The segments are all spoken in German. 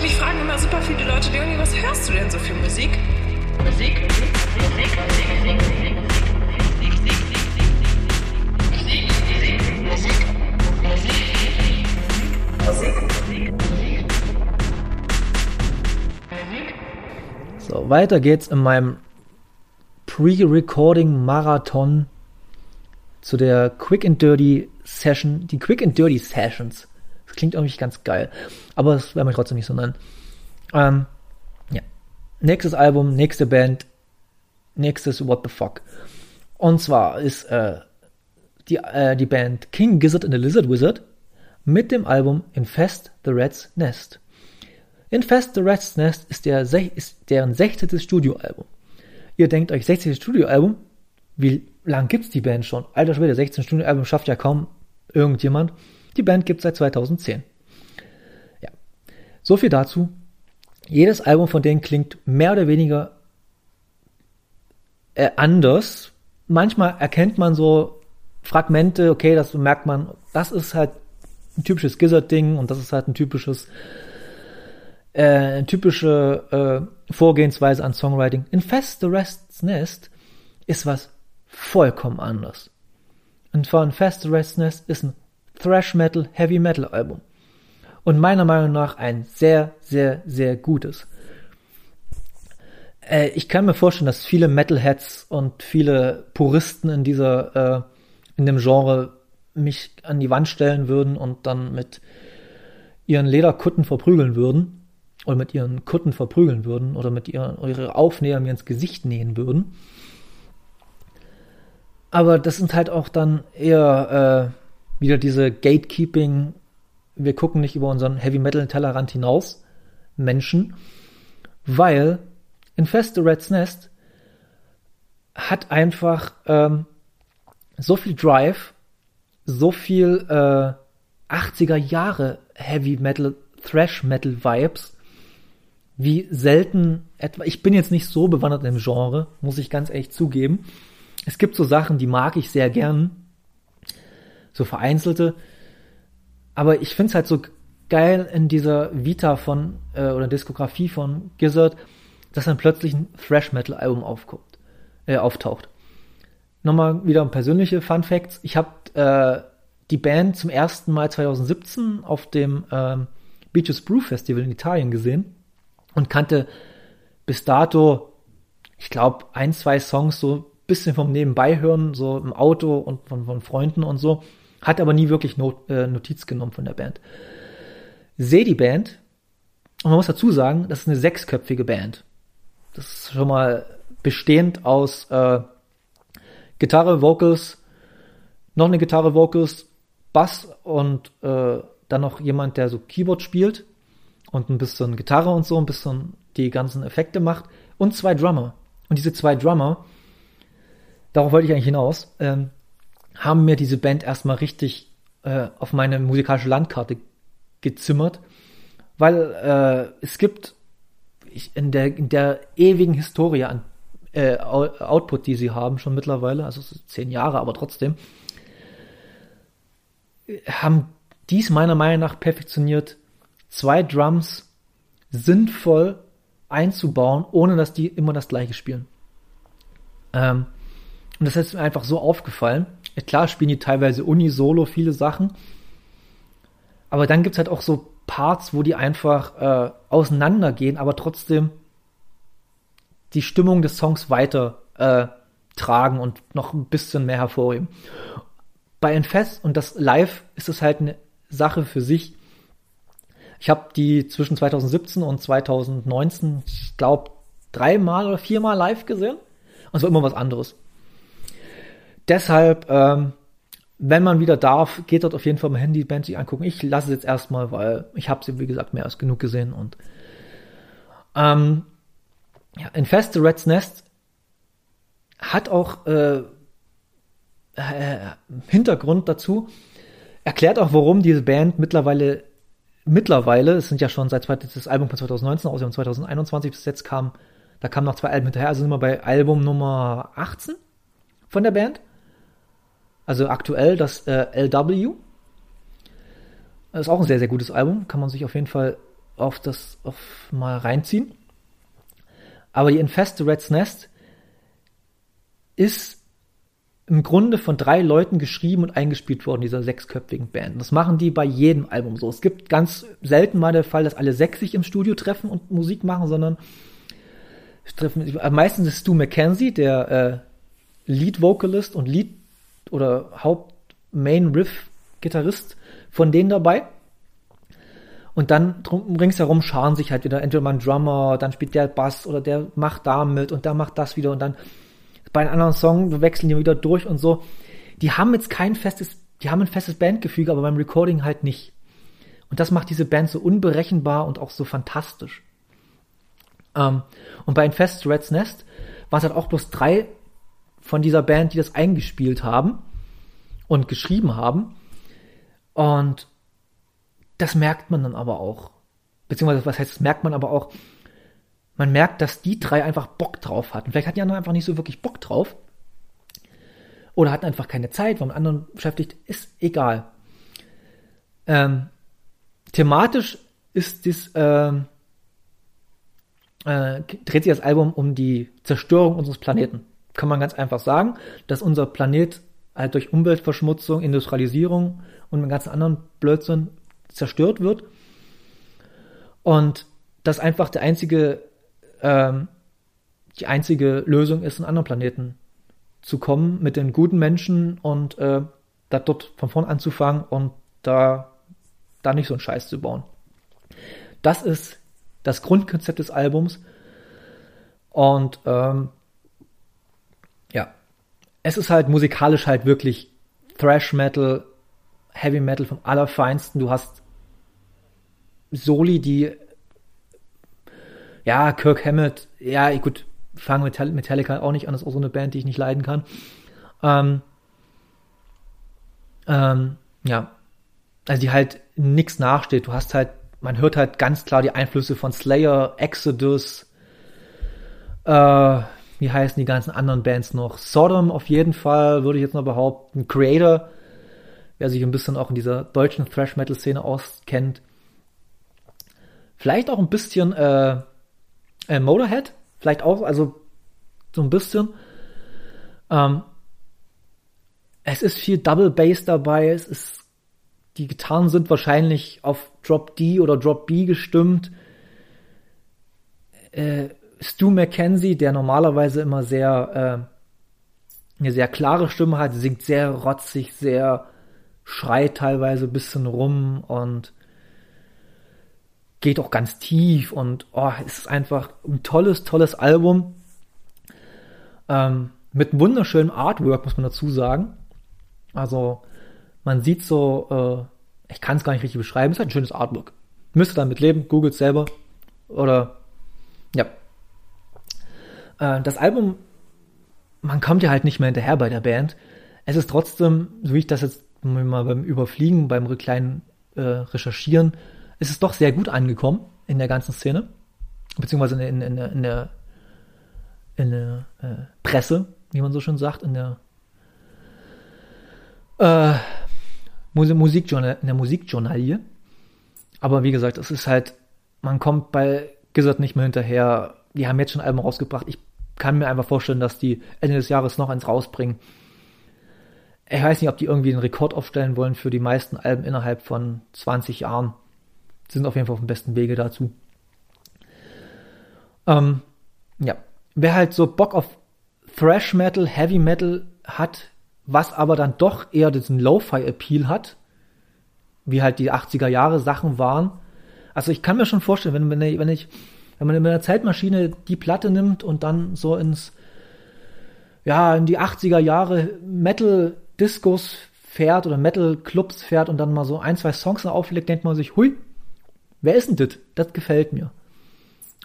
Mich fragen immer super viele Leute, Leonie, was hörst du denn so für Musik? Musik, Musik, Musik, Musik, Musik, Musik. So, weiter geht's in meinem Pre-Recording-Marathon zu der Quick and Dirty Session, die Quick and Dirty Sessions. Klingt irgendwie ganz geil, aber das werden wir trotzdem nicht so nennen. Ähm, ja. Nächstes Album, nächste Band, nächstes What the Fuck. Und zwar ist äh, die, äh, die Band King Gizzard and the Lizard Wizard mit dem Album Infest the Rat's Nest. Infest the Rat's Nest ist, der, ist deren 16. Studioalbum. Ihr denkt euch, 16. Studioalbum? Wie lang gibt's die Band schon? Alter Schwede, 16 Studioalbum schafft ja kaum irgendjemand. Die Band gibt's seit 2010. Ja. So viel dazu. Jedes Album von denen klingt mehr oder weniger äh, anders. Manchmal erkennt man so Fragmente, okay, das merkt man, das ist halt ein typisches Gizzard-Ding und das ist halt ein typisches äh, typische äh, Vorgehensweise an Songwriting. Infest the Rest's Nest ist was vollkommen anders. Und von Infest the Rest's Nest ist ein Thrash Metal, Heavy Metal Album. Und meiner Meinung nach ein sehr, sehr, sehr gutes. Äh, ich kann mir vorstellen, dass viele Metalheads und viele Puristen in dieser, äh, in dem Genre mich an die Wand stellen würden und dann mit ihren Lederkutten verprügeln würden oder mit ihren Kutten verprügeln würden oder mit ihren, ihre Aufnäher mir ins Gesicht nähen würden. Aber das sind halt auch dann eher äh, wieder diese Gatekeeping, wir gucken nicht über unseren Heavy Metal Tellerrand hinaus, Menschen, weil Infest the Red's Nest hat einfach ähm, so viel Drive, so viel äh, 80er Jahre Heavy Metal, Thrash Metal Vibes, wie selten etwa, ich bin jetzt nicht so bewandert im Genre, muss ich ganz ehrlich zugeben. Es gibt so Sachen, die mag ich sehr gern, so vereinzelte, aber ich finde es halt so geil in dieser Vita von, äh, oder Diskografie von Gizzard, dass dann plötzlich ein Thrash-Metal-Album aufkommt, äh, auftaucht. Nochmal wieder persönliche Fun Facts. Ich habe äh, die Band zum ersten Mal 2017 auf dem ähm, Beaches Brew Festival in Italien gesehen und kannte bis dato, ich glaube, ein, zwei Songs so bisschen vom Nebenbei hören, so im Auto und von, von Freunden und so, hat aber nie wirklich Not, äh, Notiz genommen von der Band. Sehe die Band und man muss dazu sagen, das ist eine sechsköpfige Band. Das ist schon mal bestehend aus äh, Gitarre, Vocals, noch eine Gitarre, Vocals, Bass und äh, dann noch jemand, der so Keyboard spielt und ein bisschen Gitarre und so, ein bisschen die ganzen Effekte macht und zwei Drummer. Und diese zwei Drummer, darauf wollte ich eigentlich hinaus, ähm, haben mir diese Band erstmal richtig äh, auf meine musikalische Landkarte gezimmert, weil äh, es gibt ich, in, der, in der ewigen Historie an äh, Output, die sie haben, schon mittlerweile, also zehn Jahre, aber trotzdem, haben dies meiner Meinung nach perfektioniert, zwei Drums sinnvoll einzubauen, ohne dass die immer das gleiche spielen. Ähm, und das ist mir einfach so aufgefallen. Klar spielen die teilweise unisono viele Sachen, aber dann gibt's halt auch so Parts, wo die einfach äh, auseinandergehen, aber trotzdem die Stimmung des Songs weiter äh, tragen und noch ein bisschen mehr hervorheben. Bei Infest und das Live ist es halt eine Sache für sich. Ich habe die zwischen 2017 und 2019, ich glaube, dreimal oder viermal live gesehen. Und es war immer was anderes. Deshalb, ähm, wenn man wieder darf, geht dort auf jeden Fall mal Handy Band sich angucken. Ich lasse es jetzt erstmal, weil ich habe sie, wie gesagt, mehr als genug gesehen. Und ähm, ja, Infest the Red's Nest hat auch äh, äh, Hintergrund dazu, erklärt auch, warum diese Band mittlerweile mittlerweile, es sind ja schon seit das Album von 2019 aus, und 2021 bis jetzt kam, da kamen noch zwei Alben hinterher, also sind wir bei Album Nummer 18 von der Band. Also aktuell das äh, LW. Das ist auch ein sehr, sehr gutes Album, kann man sich auf jeden Fall auf das auf mal reinziehen. Aber die Infeste Red's Nest ist im Grunde von drei Leuten geschrieben und eingespielt worden, dieser sechsköpfigen Band. Das machen die bei jedem Album so. Es gibt ganz selten mal der Fall, dass alle sechs sich im Studio treffen und Musik machen, sondern treffen, meistens ist Stu McKenzie, der äh, Lead Vocalist und Lead oder Haupt Main Riff Gitarrist von denen dabei. Und dann drum, ringsherum scharen sich halt wieder entweder mal ein Drummer, dann spielt der Bass oder der macht da mit und der macht das wieder und dann bei einem anderen Song wechseln die wieder durch und so. Die haben jetzt kein festes, die haben ein festes Bandgefüge, aber beim Recording halt nicht. Und das macht diese Band so unberechenbar und auch so fantastisch. Ähm, und bei Infest Red's Nest war es halt auch bloß drei von dieser Band, die das eingespielt haben und geschrieben haben. Und das merkt man dann aber auch. Beziehungsweise, was heißt, das merkt man aber auch, man merkt, dass die drei einfach Bock drauf hatten. Vielleicht hatten die anderen einfach nicht so wirklich Bock drauf. Oder hatten einfach keine Zeit, waren mit anderen beschäftigt. Ist egal. Ähm, thematisch ist das, ähm, äh, dreht sich das Album um die Zerstörung unseres Planeten. Kann man ganz einfach sagen, dass unser Planet halt durch Umweltverschmutzung, Industrialisierung und den ganzen anderen Blödsinn zerstört wird. Und das einfach der einzige ähm, die einzige Lösung ist, einen anderen Planeten zu kommen mit den guten Menschen und äh, da dort von vorn anzufangen und da, da nicht so einen Scheiß zu bauen. Das ist das Grundkonzept des Albums. Und ähm, es ist halt musikalisch halt wirklich Thrash Metal, Heavy Metal vom Allerfeinsten. Du hast Soli, die ja, Kirk Hammett, ja, gut, fangen Metallica auch nicht an, das ist auch so eine Band, die ich nicht leiden kann. Ähm, ähm, ja, also die halt nichts nachsteht. Du hast halt, man hört halt ganz klar die Einflüsse von Slayer, Exodus, äh, wie heißen die ganzen anderen Bands noch? Sodom auf jeden Fall, würde ich jetzt mal behaupten. Creator, wer sich ein bisschen auch in dieser deutschen Thrash-Metal-Szene auskennt. Vielleicht auch ein bisschen äh, äh, Motorhead, vielleicht auch, also so ein bisschen. Ähm, es ist viel Double Bass dabei, es ist, die Gitarren sind wahrscheinlich auf Drop D oder Drop B gestimmt. Äh, Stu McKenzie, der normalerweise immer sehr, äh, eine sehr klare Stimme hat, singt sehr rotzig, sehr schreit teilweise ein bisschen rum und geht auch ganz tief und oh, es ist einfach ein tolles, tolles Album. Ähm, mit wunderschönem Artwork, muss man dazu sagen. Also, man sieht so, äh, ich kann es gar nicht richtig beschreiben, es ist halt ein schönes Artwork. Müsst ihr damit leben, googelt selber. Oder, ja. Äh, das Album, man kommt ja halt nicht mehr hinterher bei der Band. Es ist trotzdem, so wie ich das jetzt mal beim Überfliegen, beim kleinen äh, Recherchieren ist es doch sehr gut angekommen in der ganzen Szene, beziehungsweise in, in, in der, in der äh, Presse, wie man so schön sagt, in der äh, Musikjournal, in der Musikjournalie. Aber wie gesagt, es ist halt, man kommt bei Gizzard nicht mehr hinterher. Die haben jetzt schon Alben rausgebracht. Ich kann mir einfach vorstellen, dass die Ende des Jahres noch eins rausbringen. Ich weiß nicht, ob die irgendwie einen Rekord aufstellen wollen für die meisten Alben innerhalb von 20 Jahren sind auf jeden Fall auf dem besten Wege dazu. Ähm, ja, wer halt so Bock auf Thrash Metal, Heavy Metal hat, was aber dann doch eher diesen Lo-Fi-Appeal hat, wie halt die 80er Jahre Sachen waren. Also ich kann mir schon vorstellen, wenn, wenn, ich, wenn ich, wenn man in einer Zeitmaschine die Platte nimmt und dann so ins, ja, in die 80er Jahre Metal Discos fährt oder Metal Clubs fährt und dann mal so ein, zwei Songs auflegt, denkt man sich, hui, Wer ist denn das? Das gefällt mir.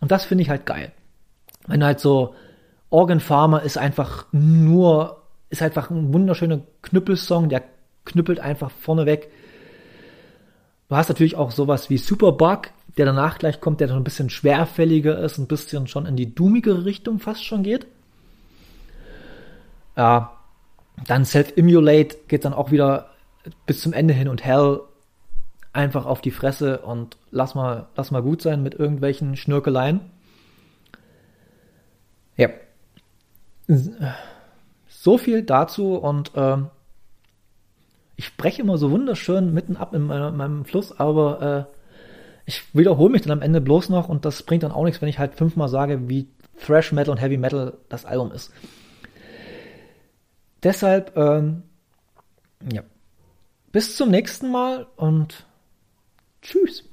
Und das finde ich halt geil. Wenn halt so Organ Farmer ist einfach nur, ist einfach ein wunderschöner Knüppelsong, der knüppelt einfach vorneweg. Du hast natürlich auch sowas wie Superbug, der danach gleich kommt, der dann ein bisschen schwerfälliger ist, ein bisschen schon in die dummigere Richtung fast schon geht. Ja, dann Self-Immolate geht dann auch wieder bis zum Ende hin und Hell einfach auf die Fresse und lass mal, lass mal gut sein mit irgendwelchen Schnörkeleien. Ja. So viel dazu und ähm, ich spreche immer so wunderschön mitten ab in meinem, meinem Fluss, aber äh, ich wiederhole mich dann am Ende bloß noch und das bringt dann auch nichts, wenn ich halt fünfmal sage, wie Thrash Metal und Heavy Metal das Album ist. Deshalb, ähm, ja. Bis zum nächsten Mal und tschüss.